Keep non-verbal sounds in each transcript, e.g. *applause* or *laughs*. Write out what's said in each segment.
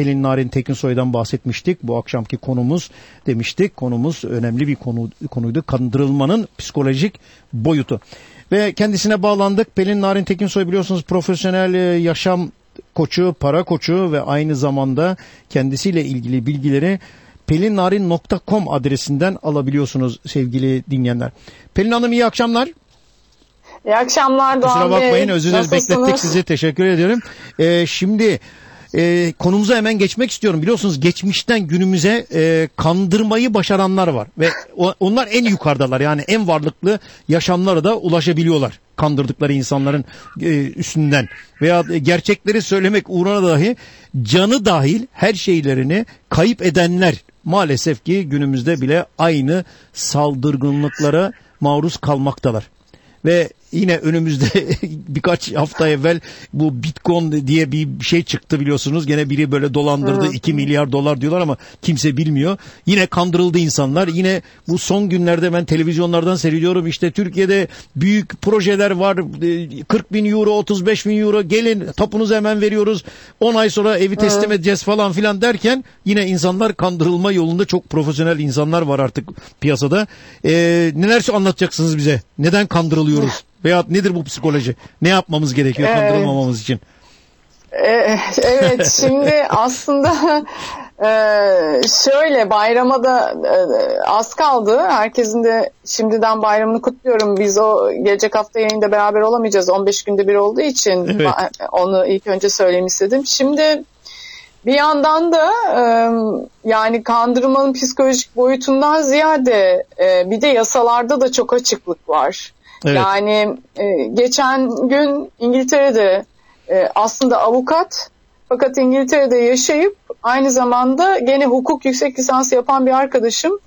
Pelin Narin Tekinsoy'dan bahsetmiştik. Bu akşamki konumuz demiştik. Konumuz önemli bir konu konuydu. Kandırılmanın psikolojik boyutu. Ve kendisine bağlandık. Pelin Narin Tekinsoy biliyorsunuz profesyonel e, yaşam koçu, para koçu ve aynı zamanda kendisiyle ilgili bilgileri pelinnarin.com adresinden alabiliyorsunuz sevgili dinleyenler. Pelin Hanım iyi akşamlar. İyi akşamlar Doğan Kusura bakmayın özür dileriz beklettik sizi teşekkür ediyorum. Ee, şimdi e, konumuza hemen geçmek istiyorum. Biliyorsunuz geçmişten günümüze e, kandırmayı başaranlar var ve o, onlar en yukarıdalar yani en varlıklı yaşamlara da ulaşabiliyorlar kandırdıkları insanların e, üstünden veya gerçekleri söylemek uğruna dahi canı dahil her şeylerini kayıp edenler maalesef ki günümüzde bile aynı saldırgınlıklara maruz kalmaktalar. Ve yine önümüzde *laughs* birkaç hafta evvel bu Bitcoin diye bir şey çıktı biliyorsunuz. Gene biri böyle dolandırdı evet. 2 milyar dolar diyorlar ama kimse bilmiyor. Yine kandırıldı insanlar. Yine bu son günlerde ben televizyonlardan seyrediyorum işte Türkiye'de büyük projeler var. 40 e, bin euro 35 bin euro gelin tapunuzu hemen veriyoruz. 10 ay sonra evi teslim evet. edeceğiz falan filan derken yine insanlar kandırılma yolunda çok profesyonel insanlar var artık piyasada. Ee, neler anlatacaksınız bize? Neden kandırılıyoruz? Veya nedir bu psikoloji? Ne yapmamız gerekiyor evet. kandırılmamamız için? Ee, evet şimdi aslında e, şöyle bayrama da e, az kaldı. Herkesin de şimdiden bayramını kutluyorum. Biz o gelecek hafta yayında beraber olamayacağız. 15 günde bir olduğu için evet. onu ilk önce söyleyeyim istedim. Şimdi bir yandan da e, yani kandırmanın psikolojik boyutundan ziyade bir de yasalarda da çok açıklık var. Evet. Yani e, geçen gün İngiltere'de e, aslında avukat fakat İngiltere'de yaşayıp aynı zamanda gene hukuk yüksek lisansı yapan bir arkadaşım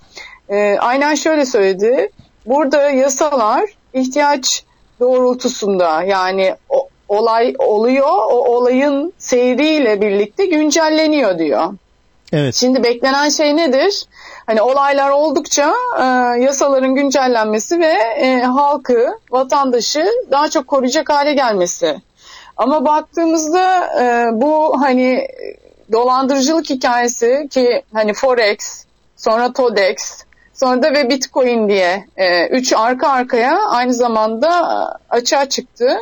e, aynen şöyle söyledi. Burada yasalar ihtiyaç doğrultusunda yani o, olay oluyor o olayın seyriyle birlikte güncelleniyor diyor. Evet. Şimdi beklenen şey nedir? Hani olaylar oldukça e, yasaların güncellenmesi ve e, halkı, vatandaşı daha çok koruyacak hale gelmesi. Ama baktığımızda e, bu hani dolandırıcılık hikayesi ki hani Forex, sonra Todex, sonra da ve Bitcoin diye e, üç arka arkaya aynı zamanda açığa çıktı.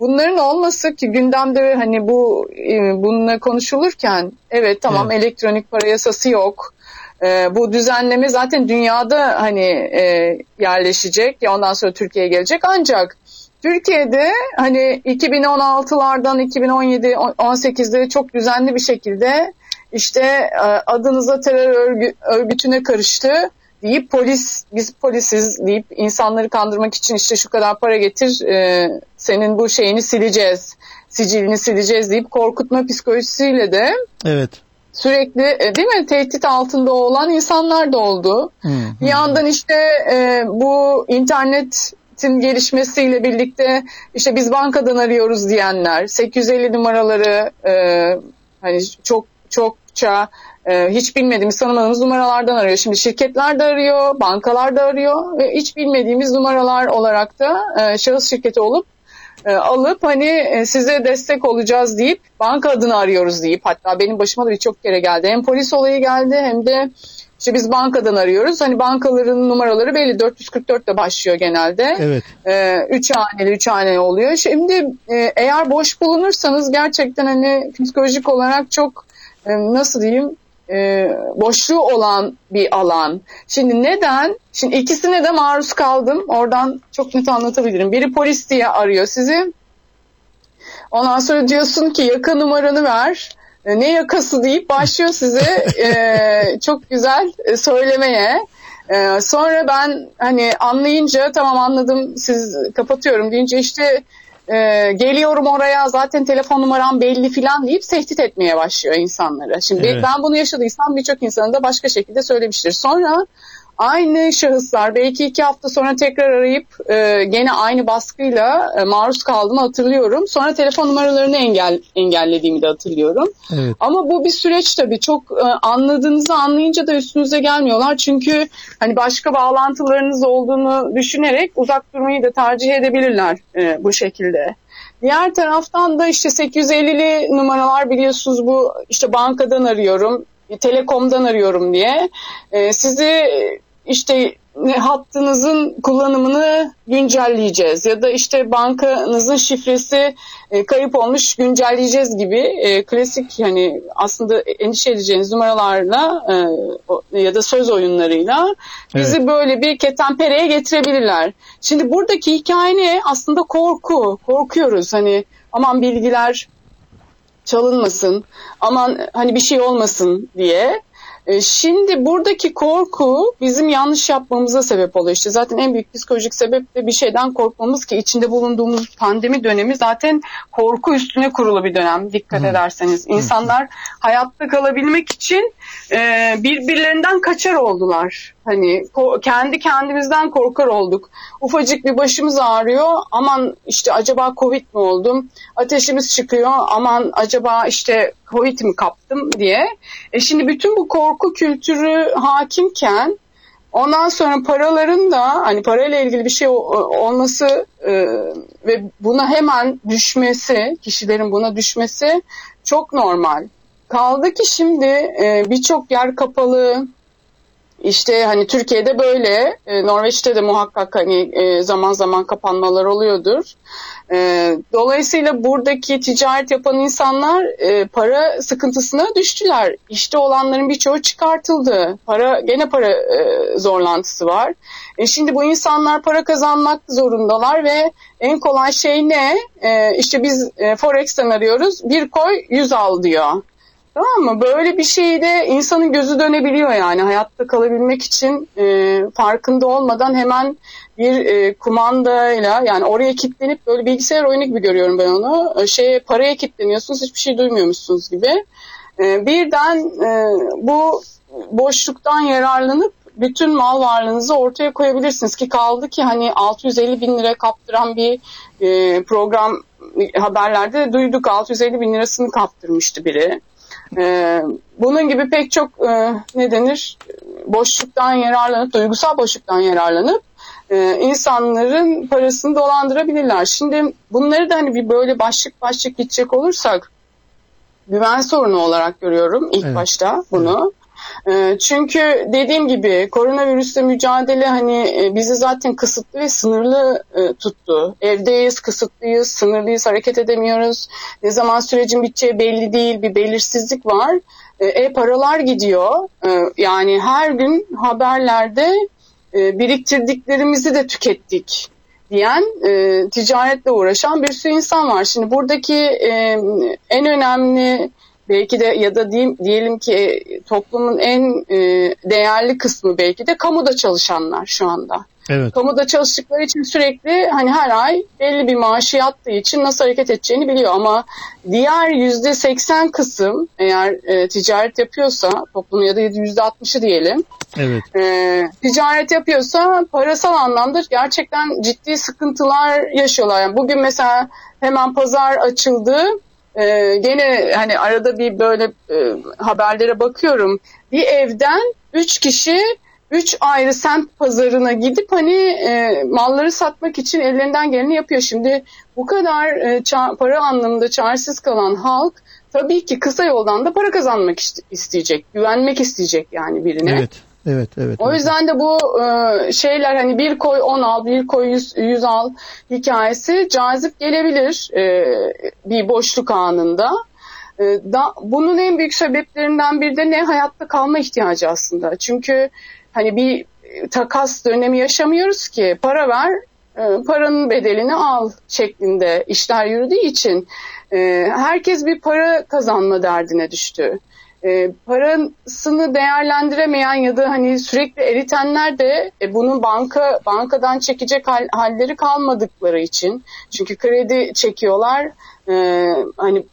Bunların olması ki gündemde hani bu e, bununla konuşulurken evet tamam evet. elektronik para yasası yok. E, bu düzenleme zaten dünyada hani e, yerleşecek ya ondan sonra Türkiye'ye gelecek. Ancak Türkiye'de hani 2016'lardan 2017 18'de çok düzenli bir şekilde işte e, adınıza terör örgü, örgütüne karıştı deyip polis biz polisiz deyip insanları kandırmak için işte şu kadar para getir e, senin bu şeyini sileceğiz sicilini sileceğiz deyip korkutma psikolojisiyle de evet sürekli e, değil mi tehdit altında olan insanlar da oldu. Hı, hı. Bir yandan işte e, bu internetin gelişmesiyle birlikte işte biz bankadan arıyoruz diyenler 850 numaraları e, hani çok çokça e, hiç bilmediğimiz tanımadığımız numaralardan arıyor. Şimdi şirketler de arıyor, bankalar da arıyor ve hiç bilmediğimiz numaralar olarak da e, şahıs şirketi olup e, alıp hani e, size destek olacağız deyip banka adını arıyoruz deyip hatta benim başıma da birçok kere geldi. Hem polis olayı geldi hem de işte biz bankadan arıyoruz. Hani bankaların numaraları belli 444 de başlıyor genelde. Evet. E, üç haneli üç haneli oluyor. Şimdi e, eğer boş bulunursanız gerçekten hani psikolojik olarak çok e, nasıl diyeyim e, boşluğu olan bir alan. Şimdi neden? Şimdi ikisine de maruz kaldım. Oradan çok net anlatabilirim. Biri polis diye arıyor sizi. Ondan sonra diyorsun ki yaka numaranı ver. E, ne yakası deyip başlıyor size e, *laughs* çok güzel e, söylemeye. E, sonra ben hani anlayınca tamam anladım siz kapatıyorum deyince işte e, geliyorum oraya zaten telefon numaram belli filan deyip tehdit etmeye başlıyor insanları. Şimdi evet. ben bunu yaşadıysam birçok insanın da başka şekilde söylemiştir. Sonra aynı şahıslar belki iki hafta sonra tekrar arayıp e, gene aynı baskıyla e, maruz kaldığımı hatırlıyorum. Sonra telefon numaralarını engel engellediğimi de hatırlıyorum. Evet. Ama bu bir süreç tabii. Çok e, anladığınızı anlayınca da üstünüze gelmiyorlar. Çünkü hani başka bağlantılarınız olduğunu düşünerek uzak durmayı da tercih edebilirler e, bu şekilde. Diğer taraftan da işte 850'li numaralar biliyorsunuz bu işte bankadan arıyorum, telekomdan arıyorum diye. E, sizi işte hattınızın kullanımını güncelleyeceğiz ya da işte bankanızın şifresi e, kayıp olmuş güncelleyeceğiz gibi e, klasik hani aslında endişe edeceğiniz numaralarla e, ya da söz oyunlarıyla bizi evet. böyle bir ketenpereye getirebilirler. Şimdi buradaki hikaye ne? Aslında korku. Korkuyoruz hani aman bilgiler çalınmasın, aman hani bir şey olmasın diye. E, şimdi buradaki korku bizim yanlış yapmamıza sebep oluyor. İşte zaten en büyük psikolojik sebep de bir şeyden korkmamız ki içinde bulunduğumuz pandemi dönemi zaten korku üstüne kurulu bir dönem dikkat ederseniz. İnsanlar hayatta kalabilmek için e, birbirlerinden kaçar oldular. Hani kendi kendimizden korkar olduk. Ufacık bir başımız ağrıyor. Aman işte acaba Covid mi oldum? Ateşimiz çıkıyor. Aman acaba işte Covid mi kaptım diye. E şimdi bütün bu korku kültürü hakimken ondan sonra paraların da hani parayla ilgili bir şey olması e, ve buna hemen düşmesi, kişilerin buna düşmesi çok normal. Kaldı ki şimdi e, birçok yer kapalı, işte hani Türkiye'de böyle, e, Norveç'te de muhakkak hani e, zaman zaman kapanmalar oluyordur. E, dolayısıyla buradaki ticaret yapan insanlar e, para sıkıntısına düştüler. İşte olanların birçoğu çıkartıldı. Para gene para e, zorlantısı var. E, şimdi bu insanlar para kazanmak zorundalar ve en kolay şey ne? E, işte biz e, Forex'ten arıyoruz. Bir koy yüz al diyor. Tamam mı? Böyle bir şeyde insanın gözü dönebiliyor yani hayatta kalabilmek için e, farkında olmadan hemen bir e, kumandayla yani oraya kilitlenip böyle bilgisayar oyunu gibi görüyorum ben onu. E, şeye paraya kilitleniyorsunuz hiçbir şey duymuyormuşsunuz gibi. E, birden e, bu boşluktan yararlanıp bütün mal varlığınızı ortaya koyabilirsiniz ki kaldı ki hani 650 bin lira kaptıran bir e, program haberlerde duyduk 650 bin lirasını kaptırmıştı biri. E, bunun gibi pek çok e, ne denir boşluktan yararlanıp, duygusal boşluktan yararlanıp e, insanların parasını dolandırabilirler. Şimdi bunları da hani bir böyle başlık başlık gidecek olursak güven sorunu olarak görüyorum ilk evet. başta bunu. Ee, çünkü dediğim gibi koronavirüsle mücadele hani e, bizi zaten kısıtlı ve sınırlı e, tuttu. Evdeyiz, kısıtlıyız, sınırlıyız, hareket edemiyoruz. Ne zaman sürecin biteceği belli değil, bir belirsizlik var. E, e-paralar gidiyor. Yani her gün haberlerde biriktirdiklerimizi de tükettik diyen e, ticaretle uğraşan bir sürü insan var. Şimdi buradaki e, en önemli belki de ya da diyeyim, diyelim ki e, toplumun en e, değerli kısmı belki de kamuda çalışanlar şu anda. Evet. Kamuda çalıştıkları için sürekli hani her ay belli bir maaşı yattığı için nasıl hareket edeceğini biliyor ama diğer yüzde seksen kısım eğer e, ticaret yapıyorsa toplumun ya da yüzde altmışı diyelim evet. e, ticaret yapıyorsa parasal anlamda gerçekten ciddi sıkıntılar yaşıyorlar. Yani bugün mesela hemen pazar açıldı ee, gene hani arada bir böyle e, haberlere bakıyorum. Bir evden üç kişi üç ayrı semt pazarına gidip hani e, malları satmak için ellerinden geleni yapıyor. Şimdi bu kadar e, para anlamında çaresiz kalan halk tabii ki kısa yoldan da para kazanmak isteyecek, güvenmek isteyecek yani birine. Evet. Evet, evet. O yüzden de bu e, şeyler hani bir koy on al, bir koy yüz, yüz al hikayesi cazip gelebilir e, bir boşluk anında. E, da, bunun en büyük sebeplerinden biri de ne hayatta kalma ihtiyacı aslında. Çünkü hani bir takas dönemi yaşamıyoruz ki para ver, e, paranın bedelini al şeklinde işler yürüdüğü için e, herkes bir para kazanma derdine düştü e, parasını değerlendiremeyen ya da hani sürekli eritenler de e, bunun banka bankadan çekecek hal, halleri kalmadıkları için çünkü kredi çekiyorlar e, hani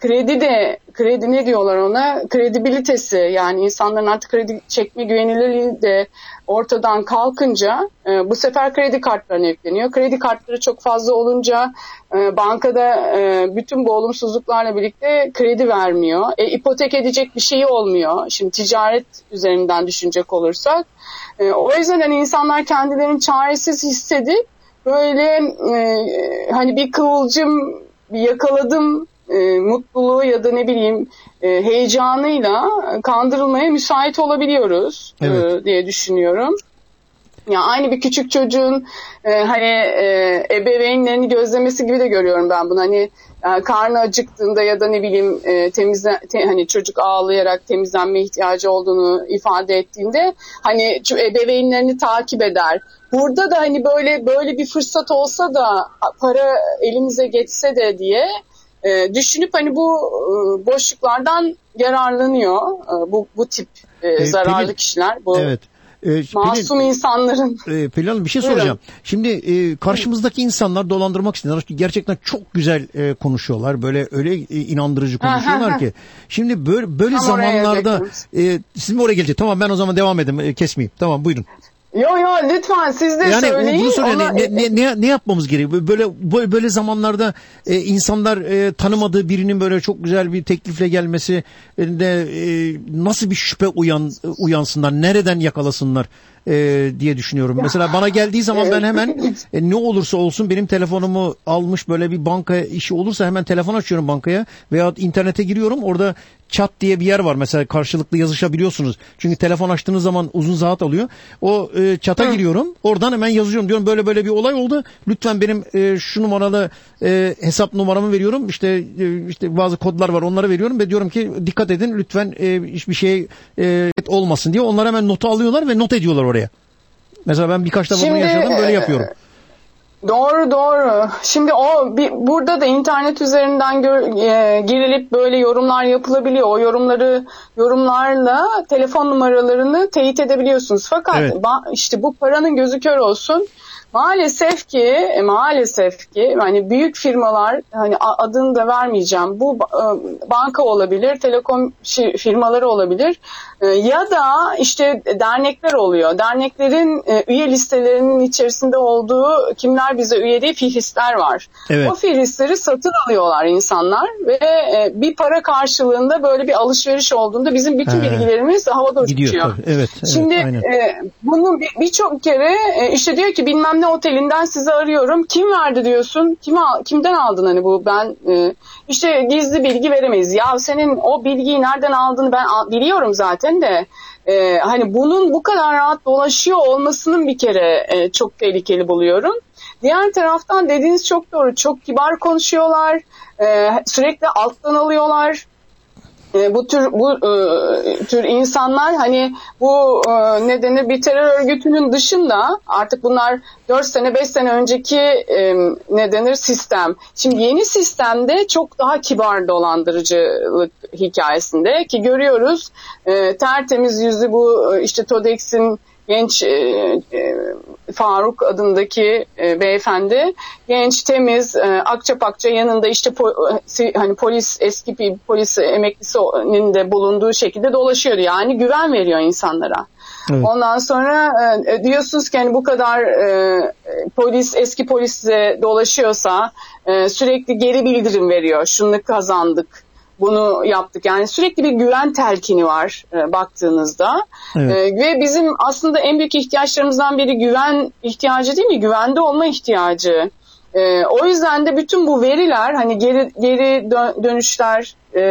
kredi de kredi ne diyorlar ona kredibilitesi yani insanların artık kredi çekme güvenilirliği de ortadan kalkınca e, bu sefer kredi kartlarına yükleniyor. Kredi kartları çok fazla olunca e, bankada e, bütün bu olumsuzluklarla birlikte kredi vermiyor. E, ipotek edecek bir şey olmuyor. Şimdi ticaret üzerinden düşünecek olursak. E, o yüzden hani insanlar kendilerini çaresiz hissedip böyle e, hani bir kıvılcım bir yakaladım e, mutluluğu ya da ne bileyim e, heyecanıyla kandırılmaya müsait olabiliyoruz e, evet. e, diye düşünüyorum. Ya aynı bir küçük çocuğun e, hani e, ebeveynlerini gözlemesi gibi de görüyorum ben bunu. Hani e, karnı acıktığında ya da ne bileyim e, temizle te, hani çocuk ağlayarak temizlenme ihtiyacı olduğunu ifade ettiğinde hani ebeveynlerini takip eder. Burada da hani böyle böyle bir fırsat olsa da para elimize geçse de diye e, düşünüp hani bu e, boşluklardan yararlanıyor e, bu bu tip e, zararlı Pelin, kişiler. Bu evet. E, Masum Pelin, insanların. E, Pelin Hanım bir şey soracağım. Buyurun. Şimdi e, karşımızdaki insanlar dolandırmak istiyorlar. Gerçekten çok güzel e, konuşuyorlar. Böyle öyle e, inandırıcı konuşuyorlar ki. Şimdi böyle böyle Tam zamanlarda e, siz mi oraya gelecek? Tamam ben o zaman devam edeyim. E, kesmeyeyim. Tamam buyurun. Yo yo lütfen siz de yani söyleyin. Bunu söyle, ona... ne, ne, ne, ne yapmamız gerekiyor? Böyle böyle zamanlarda e, insanlar e, tanımadığı birinin böyle çok güzel bir teklifle gelmesi de e, nasıl bir şüphe uyan uyansınlar? Nereden yakalasınlar? E, diye düşünüyorum. Mesela bana geldiği zaman ben hemen *laughs* e, ne olursa olsun benim telefonumu almış böyle bir banka işi olursa hemen telefon açıyorum bankaya veya internete giriyorum. Orada chat diye bir yer var. Mesela karşılıklı yazışabiliyorsunuz. Çünkü telefon açtığınız zaman uzun saat alıyor. O e, chat'a Hı. giriyorum. Oradan hemen yazıyorum. Diyorum böyle böyle bir olay oldu. Lütfen benim e, şu numaralı e, hesap numaramı veriyorum. İşte e, işte bazı kodlar var. Onları veriyorum ve diyorum ki dikkat edin lütfen e, hiçbir şey e, olmasın diye. Onlar hemen notu alıyorlar ve not ediyorlar oraya. Mesela ben birkaç defa bunu yaşadım. Böyle yapıyorum. Doğru doğru. Şimdi o bir, burada da internet üzerinden gör, e, girilip böyle yorumlar yapılabiliyor. O yorumları yorumlarla telefon numaralarını teyit edebiliyorsunuz. Fakat evet. ba, işte bu paranın gözü kör olsun. Maalesef ki e, maalesef ki yani büyük firmalar hani adını da vermeyeceğim. Bu e, banka olabilir, telekom firmaları olabilir e, ya da işte dernekler oluyor. Derneklerin üye listelerinin içerisinde olduğu kimler bize üye değil fihristler var. Evet. O fihristleri satın alıyorlar insanlar ve bir para karşılığında böyle bir alışveriş olduğunda bizim bütün He. bilgilerimiz havada uçuyor. Evet, evet, Şimdi aynen. bunu birçok kere işte diyor ki bilmem ne otelinden sizi arıyorum. Kim verdi diyorsun? Kim kimden aldın hani bu? Ben e, işte gizli bilgi veremeyiz. Ya senin o bilgiyi nereden aldığını ben biliyorum zaten de e, hani bunun bu kadar rahat dolaşıyor olmasının bir kere e, çok tehlikeli buluyorum. Diğer taraftan dediğiniz çok doğru. Çok kibar konuşuyorlar. E, sürekli alttan alıyorlar e, bu tür bu e, tür insanlar hani bu e, nedeni bir terör örgütünün dışında artık bunlar 4 sene 5 sene önceki e, ne denir sistem. Şimdi yeni sistemde çok daha kibar dolandırıcılık hikayesinde ki görüyoruz e, tertemiz yüzü bu e, işte TODEX'in genç e, e, Faruk adındaki e, beyefendi genç temiz e, akça pakça yanında işte po, e, hani polis eski bir polis emeklisinin de bulunduğu şekilde dolaşıyordu yani güven veriyor insanlara. Evet. Ondan sonra e, diyorsunuz ki hani bu kadar e, polis eski polisle dolaşıyorsa e, sürekli geri bildirim veriyor. Şunu kazandık bunu yaptık. Yani sürekli bir güven telkini var e, baktığınızda. Evet. E, ve bizim aslında en büyük ihtiyaçlarımızdan biri güven ihtiyacı değil mi? Güvende olma ihtiyacı. E, o yüzden de bütün bu veriler hani geri geri dönüşler e,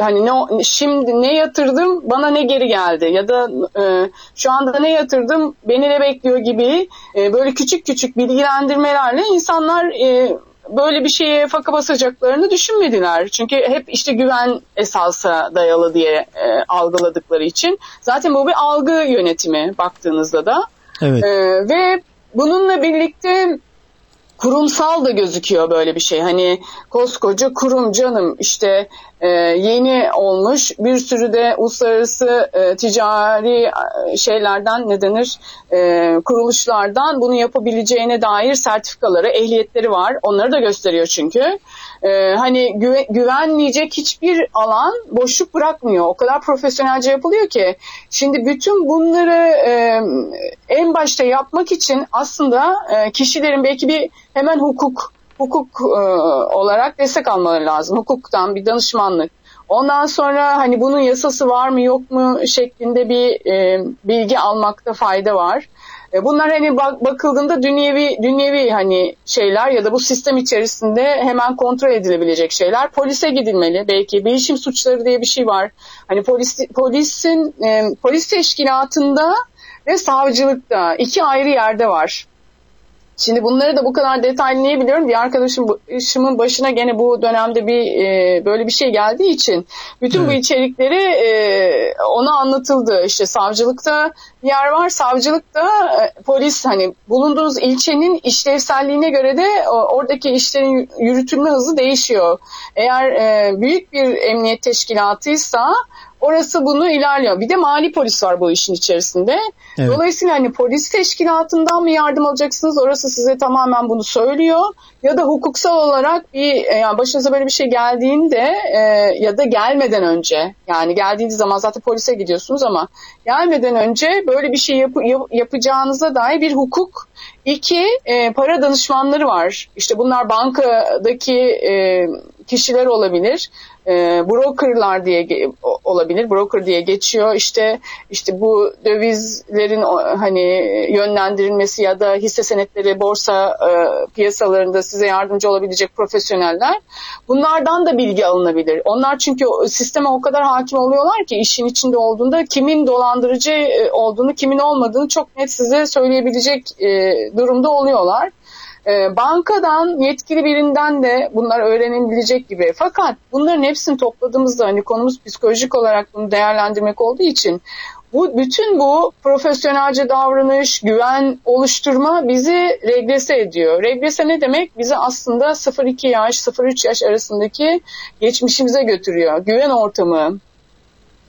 hani ne şimdi ne yatırdım bana ne geri geldi ya da e, şu anda ne yatırdım beni ne bekliyor gibi e, böyle küçük küçük bilgilendirmelerle insanlar e, böyle bir şeye faka basacaklarını düşünmediler. Çünkü hep işte güven esasa dayalı diye e, algıladıkları için. Zaten bu bir algı yönetimi baktığınızda da. Evet. E, ve bununla birlikte kurumsal da gözüküyor böyle bir şey. Hani koskoca kurum canım işte e, yeni olmuş bir sürü de uluslararası e, ticari e, şeylerden ne denir e, kuruluşlardan bunu yapabileceğine dair sertifikaları, ehliyetleri var. Onları da gösteriyor çünkü. E, hani güve, güvenmeyecek hiçbir alan boşluk bırakmıyor. O kadar profesyonelce yapılıyor ki. Şimdi bütün bunları e, en başta yapmak için aslında e, kişilerin belki bir hemen hukuk hukuk e, olarak destek almaları lazım. Hukuktan bir danışmanlık. Ondan sonra hani bunun yasası var mı yok mu şeklinde bir e, bilgi almakta fayda var. E, bunlar hani bak, bakıldığında dünyevi dünyevi hani şeyler ya da bu sistem içerisinde hemen kontrol edilebilecek şeyler. Polise gidilmeli belki. Bilişim suçları diye bir şey var. Hani polis polisin e, polis teşkilatında ve savcılıkta iki ayrı yerde var. Şimdi bunları da bu kadar detaylı niye biliyorum? Bir arkadaşımın başına gene bu dönemde bir e, böyle bir şey geldiği için bütün evet. bu içerikleri e, ona anlatıldı. İşte savcılıkta bir yer var. Savcılıkta e, polis hani bulunduğunuz ilçenin işlevselliğine göre de o, oradaki işlerin yürütülme hızı değişiyor. Eğer e, büyük bir emniyet teşkilatıysa Orası bunu ilerliyor. Bir de mali polis var bu işin içerisinde. Evet. Dolayısıyla hani polis teşkilatından mı yardım alacaksınız? Orası size tamamen bunu söylüyor. Ya da hukuksal olarak bir e, yani başınıza böyle bir şey geldiğinde e, ya da gelmeden önce yani geldiğiniz zaman zaten polise gidiyorsunuz ama gelmeden önce böyle bir şey yap, yap, yapacağınıza dair bir hukuk İki, e, para danışmanları var. İşte bunlar bankadaki e, kişiler olabilir e, brokerlar diye olabilir. Broker diye geçiyor. İşte işte bu dövizlerin hani yönlendirilmesi ya da hisse senetleri borsa e, piyasalarında size yardımcı olabilecek profesyoneller. Bunlardan da bilgi alınabilir. Onlar çünkü sisteme o kadar hakim oluyorlar ki işin içinde olduğunda kimin dolandırıcı e, olduğunu, kimin olmadığını çok net size söyleyebilecek e, durumda oluyorlar. E, bankadan yetkili birinden de bunlar öğrenilebilecek gibi. Fakat bunların hepsini topladığımızda hani konumuz psikolojik olarak bunu değerlendirmek olduğu için bu bütün bu profesyonelce davranış, güven oluşturma bizi regrese ediyor. Regrese ne demek? Bizi aslında 0-2 yaş, 0-3 yaş arasındaki geçmişimize götürüyor. Güven ortamı,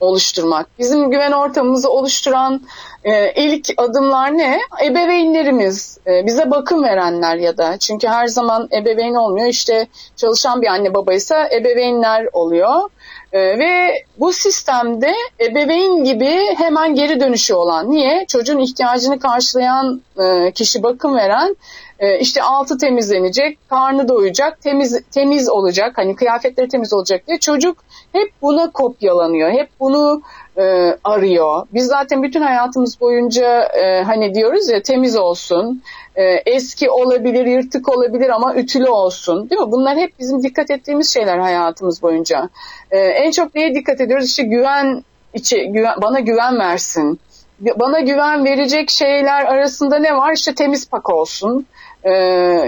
oluşturmak. Bizim güven ortamımızı oluşturan e, ilk adımlar ne? Ebeveynlerimiz, e, bize bakım verenler ya da çünkü her zaman ebeveyn olmuyor. İşte çalışan bir anne babaysa ebeveynler oluyor. E, ve bu sistemde ebeveyn gibi hemen geri dönüşü olan. Niye? Çocuğun ihtiyacını karşılayan e, kişi bakım veren e, işte altı temizlenecek, karnı doyacak, temiz temiz olacak, hani kıyafetleri temiz olacak diye çocuk hep buna kopyalanıyor. Hep bunu e, arıyor. Biz zaten bütün hayatımız boyunca e, hani diyoruz ya temiz olsun, e, eski olabilir, yırtık olabilir ama ütülü olsun. Değil mi? Bunlar hep bizim dikkat ettiğimiz şeyler hayatımız boyunca. E, en çok neye dikkat ediyoruz? İşte güven içi, güven, bana güven versin. Bana güven verecek şeyler arasında ne var? İşte temiz pak olsun. Ee,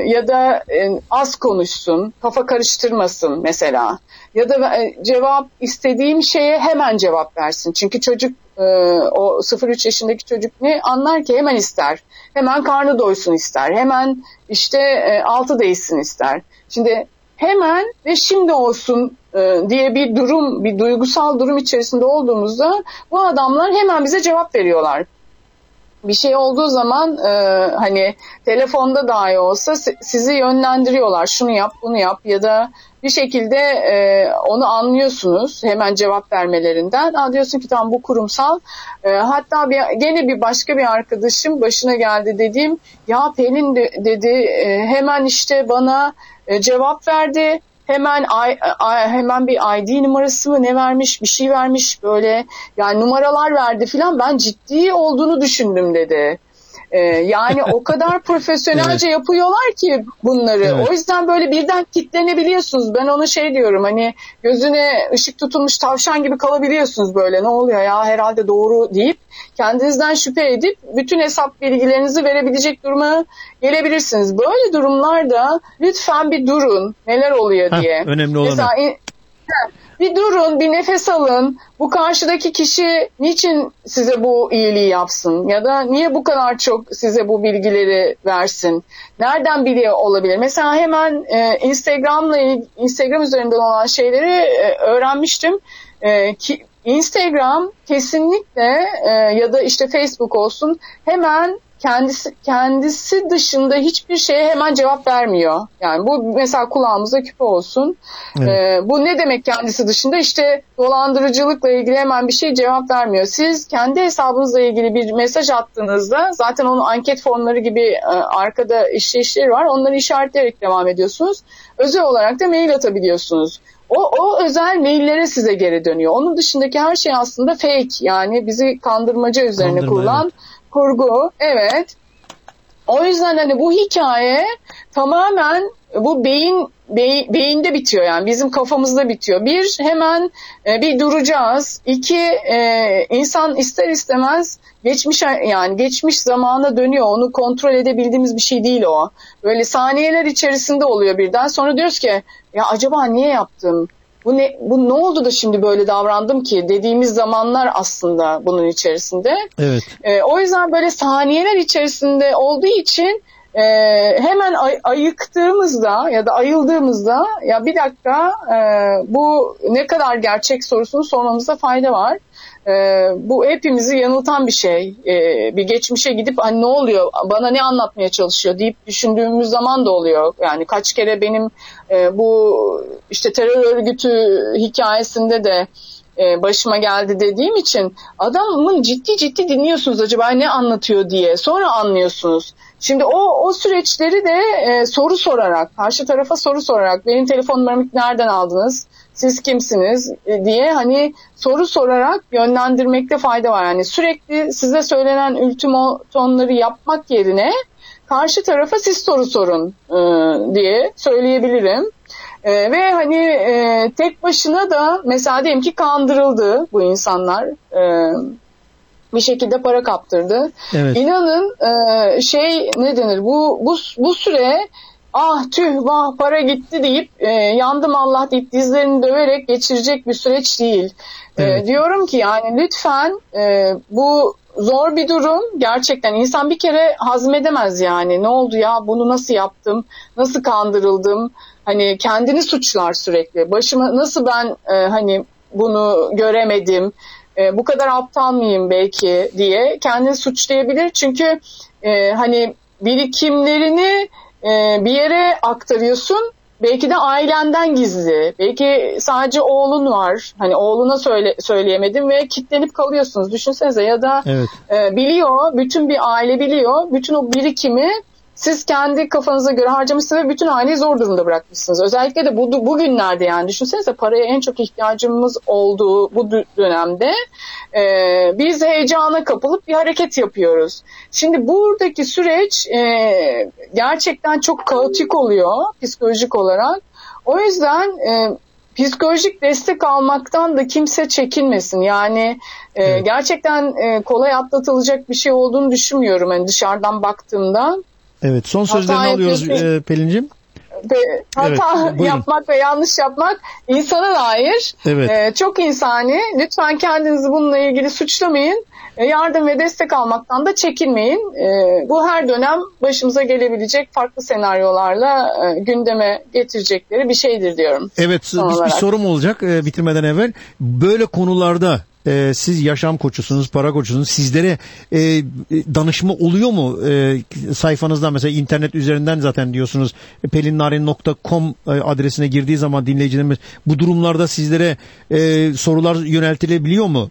ya da e, az konuşsun, kafa karıştırmasın mesela ya da e, cevap istediğim şeye hemen cevap versin. Çünkü çocuk e, o 0-3 yaşındaki çocuk ne anlar ki hemen ister. Hemen karnı doysun ister. Hemen işte e, altı değsin ister. Şimdi hemen ve şimdi olsun diye bir durum, bir duygusal durum içerisinde olduğumuzda bu adamlar hemen bize cevap veriyorlar bir şey olduğu zaman e, hani telefonda dahi olsa sizi yönlendiriyorlar. Şunu yap, bunu yap ya da bir şekilde e, onu anlıyorsunuz hemen cevap vermelerinden. Aa, diyorsun ki tamam bu kurumsal. E, hatta bir, gene bir başka bir arkadaşım başına geldi dediğim ya Pelin de, dedi e, hemen işte bana e, cevap verdi hemen hemen bir ID numarası mı ne vermiş bir şey vermiş böyle yani numaralar verdi filan ben ciddi olduğunu düşündüm dedi. Ee, yani o kadar *laughs* profesyonelce evet. yapıyorlar ki bunları. Evet. O yüzden böyle birden kitlenebiliyorsunuz. Ben ona şey diyorum hani gözüne ışık tutulmuş tavşan gibi kalabiliyorsunuz böyle. Ne oluyor ya herhalde doğru deyip kendinizden şüphe edip bütün hesap bilgilerinizi verebilecek duruma gelebilirsiniz. Böyle durumlarda lütfen bir durun neler oluyor diye. Heh, önemli olan Mesela, bir durun, bir nefes alın. Bu karşıdaki kişi niçin size bu iyiliği yapsın? Ya da niye bu kadar çok size bu bilgileri versin? Nereden biliyor olabilir? Mesela hemen e, Instagram'la Instagram üzerinden olan şeyleri e, öğrenmiştim. E, ki, Instagram kesinlikle e, ya da işte Facebook olsun hemen kendisi kendisi dışında hiçbir şeye hemen cevap vermiyor. Yani bu mesela kulağımızda küpe olsun. Evet. Ee, bu ne demek kendisi dışında? İşte dolandırıcılıkla ilgili hemen bir şey cevap vermiyor. Siz kendi hesabınızla ilgili bir mesaj attığınızda zaten onun anket formları gibi e, arkada işleyişleri var. Onları işaretleyerek devam ediyorsunuz. Özel olarak da mail atabiliyorsunuz. O, o özel maillere size geri dönüyor. Onun dışındaki her şey aslında fake. Yani bizi kandırmaca üzerine Kandırma, kurulan evet kurgu. Evet. O yüzden hani bu hikaye tamamen bu beyin be, beyinde bitiyor yani bizim kafamızda bitiyor. Bir hemen e, bir duracağız. İki e, insan ister istemez geçmiş yani geçmiş zamana dönüyor. Onu kontrol edebildiğimiz bir şey değil o. Böyle saniyeler içerisinde oluyor birden. Sonra diyoruz ki ya acaba niye yaptım? Bu ne bu ne oldu da şimdi böyle davrandım ki dediğimiz zamanlar aslında bunun içerisinde. Evet. E, o yüzden böyle saniyeler içerisinde olduğu için e, hemen ay- ayıktığımızda ya da ayıldığımızda ya bir dakika e, bu ne kadar gerçek sorusunu sormamızda fayda var. E, bu hepimizi yanıltan bir şey. E, bir geçmişe gidip hani ne oluyor bana ne anlatmaya çalışıyor deyip düşündüğümüz zaman da oluyor. Yani kaç kere benim e, bu işte terör örgütü hikayesinde de e, başıma geldi dediğim için adamın ciddi ciddi dinliyorsunuz acaba ne anlatıyor diye sonra anlıyorsunuz. Şimdi o o süreçleri de e, soru sorarak karşı tarafa soru sorarak benim telefon numaramı nereden aldınız? Siz kimsiniz e, diye hani soru sorarak yönlendirmekte fayda var. Yani sürekli size söylenen ultimatonları yapmak yerine karşı tarafa siz soru sorun e, diye söyleyebilirim. E, ve hani e, tek başına da mesela diyelim ki kandırıldı bu insanlar. E, bir şekilde para kaptırdı. Evet. İnanın e, şey ne denir bu bu bu süre ah tüh vah para gitti deyip e, yandım Allah deyip dizlerini döverek geçirecek bir süreç değil. E, Evet. diyorum ki yani lütfen e, bu zor bir durum gerçekten insan bir kere hazmedemez yani ne oldu ya bunu nasıl yaptım nasıl kandırıldım hani kendini suçlar sürekli. Başıma nasıl ben e, hani bunu göremedim e, bu kadar aptal mıyım belki diye kendini suçlayabilir. Çünkü e, hani birikimlerini e, bir yere aktarıyorsun. Belki de ailenden gizli. Belki sadece oğlun var. Hani oğluna söyle söyleyemedin ve kitlenip kalıyorsunuz. Düşünsenize ya da Evet. e, biliyor bütün bir aile biliyor. Bütün o birikimi siz kendi kafanıza göre harcamışsınız ve bütün aileyi zor durumda bırakmışsınız. Özellikle de bu bugünlerde yani düşünsenize paraya en çok ihtiyacımız olduğu bu dö- dönemde e, biz heyecana kapılıp bir hareket yapıyoruz. Şimdi buradaki süreç e, gerçekten çok kaotik oluyor psikolojik olarak. O yüzden e, psikolojik destek almaktan da kimse çekinmesin. Yani e, Evet. gerçekten e, kolay atlatılacak bir şey olduğunu düşünmüyorum hani dışarıdan baktığımda. Evet. Son sözlerini Hata alıyoruz e, Pelin'cim. Ve hata Evet, buyurun. yapmak ve yanlış yapmak insana dair Evet. e, çok insani. Lütfen kendinizi bununla ilgili suçlamayın. E, yardım ve destek almaktan da çekinmeyin. E, bu her dönem başımıza gelebilecek farklı senaryolarla e, gündeme getirecekleri bir şeydir diyorum. Evet bir, bir sorum olacak e, bitirmeden evvel. Böyle konularda e, siz yaşam koçusunuz, para koçusunuz. Sizlere e, danışma oluyor mu? E, sayfanızdan mesela internet üzerinden zaten diyorsunuz pelinnarin.com e, adresine girdiği zaman dinleyicilerimiz bu durumlarda sizlere e, sorular yöneltilebiliyor mu?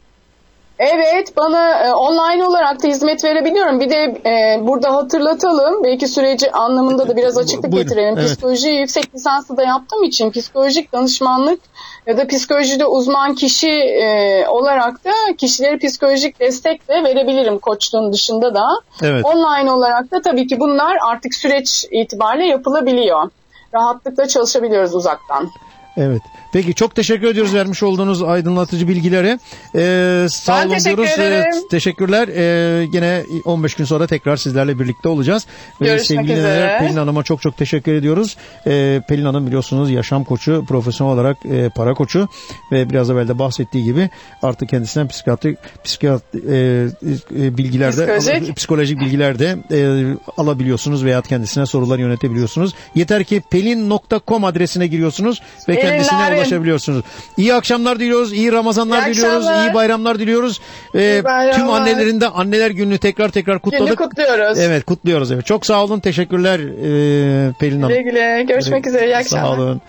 Evet bana e, online olarak da hizmet verebiliyorum. Bir de e, burada hatırlatalım. Belki süreci anlamında da biraz açıklık Buyurun, getirelim. evet. Psikolojiyi yüksek lisanslı da yaptığım için psikolojik danışmanlık ya da psikolojide uzman kişi e, olarak da kişileri psikolojik destek de verebilirim koçluğun dışında da. Evet. Online olarak da tabii ki bunlar artık süreç itibariyle yapılabiliyor. Rahatlıkla çalışabiliyoruz uzaktan. Evet. Peki çok teşekkür ediyoruz vermiş olduğunuz aydınlatıcı bilgilere. Ee, sağ Ben olun teşekkür diyoruz. Ee, ederim. teşekkürler. Ee, yine 15 gün sonra tekrar sizlerle birlikte olacağız. Görüşmek sevgili üzere. Pelin Hanım'a çok çok teşekkür ediyoruz. Ee, Pelin Hanım biliyorsunuz yaşam koçu, profesyonel olarak e, para koçu ve biraz evvel de bahsettiği gibi artık kendisinden psikiyatrik psikiyatri e, e, bilgiler de Psikolojik. *laughs* psikolojik bilgiler de e, alabiliyorsunuz veya kendisine sorular yönetebiliyorsunuz. Yeter ki pelin.com adresine giriyorsunuz ve Kendisine Narin. ulaşabiliyorsunuz. İyi akşamlar diliyoruz, iyi Ramazanlar İyi diliyoruz, akşamlar. iyi bayramlar diliyoruz. Ee, İyi bayramlar. tüm annelerin de anneler gününü tekrar tekrar kutladık. Günü kutluyoruz. Evet kutluyoruz. Evet. Çok sağ olun. Teşekkürler e, Pelin Hanım. Güle güle. Görüşmek üzere. İyi akşamlar. Sağ olun.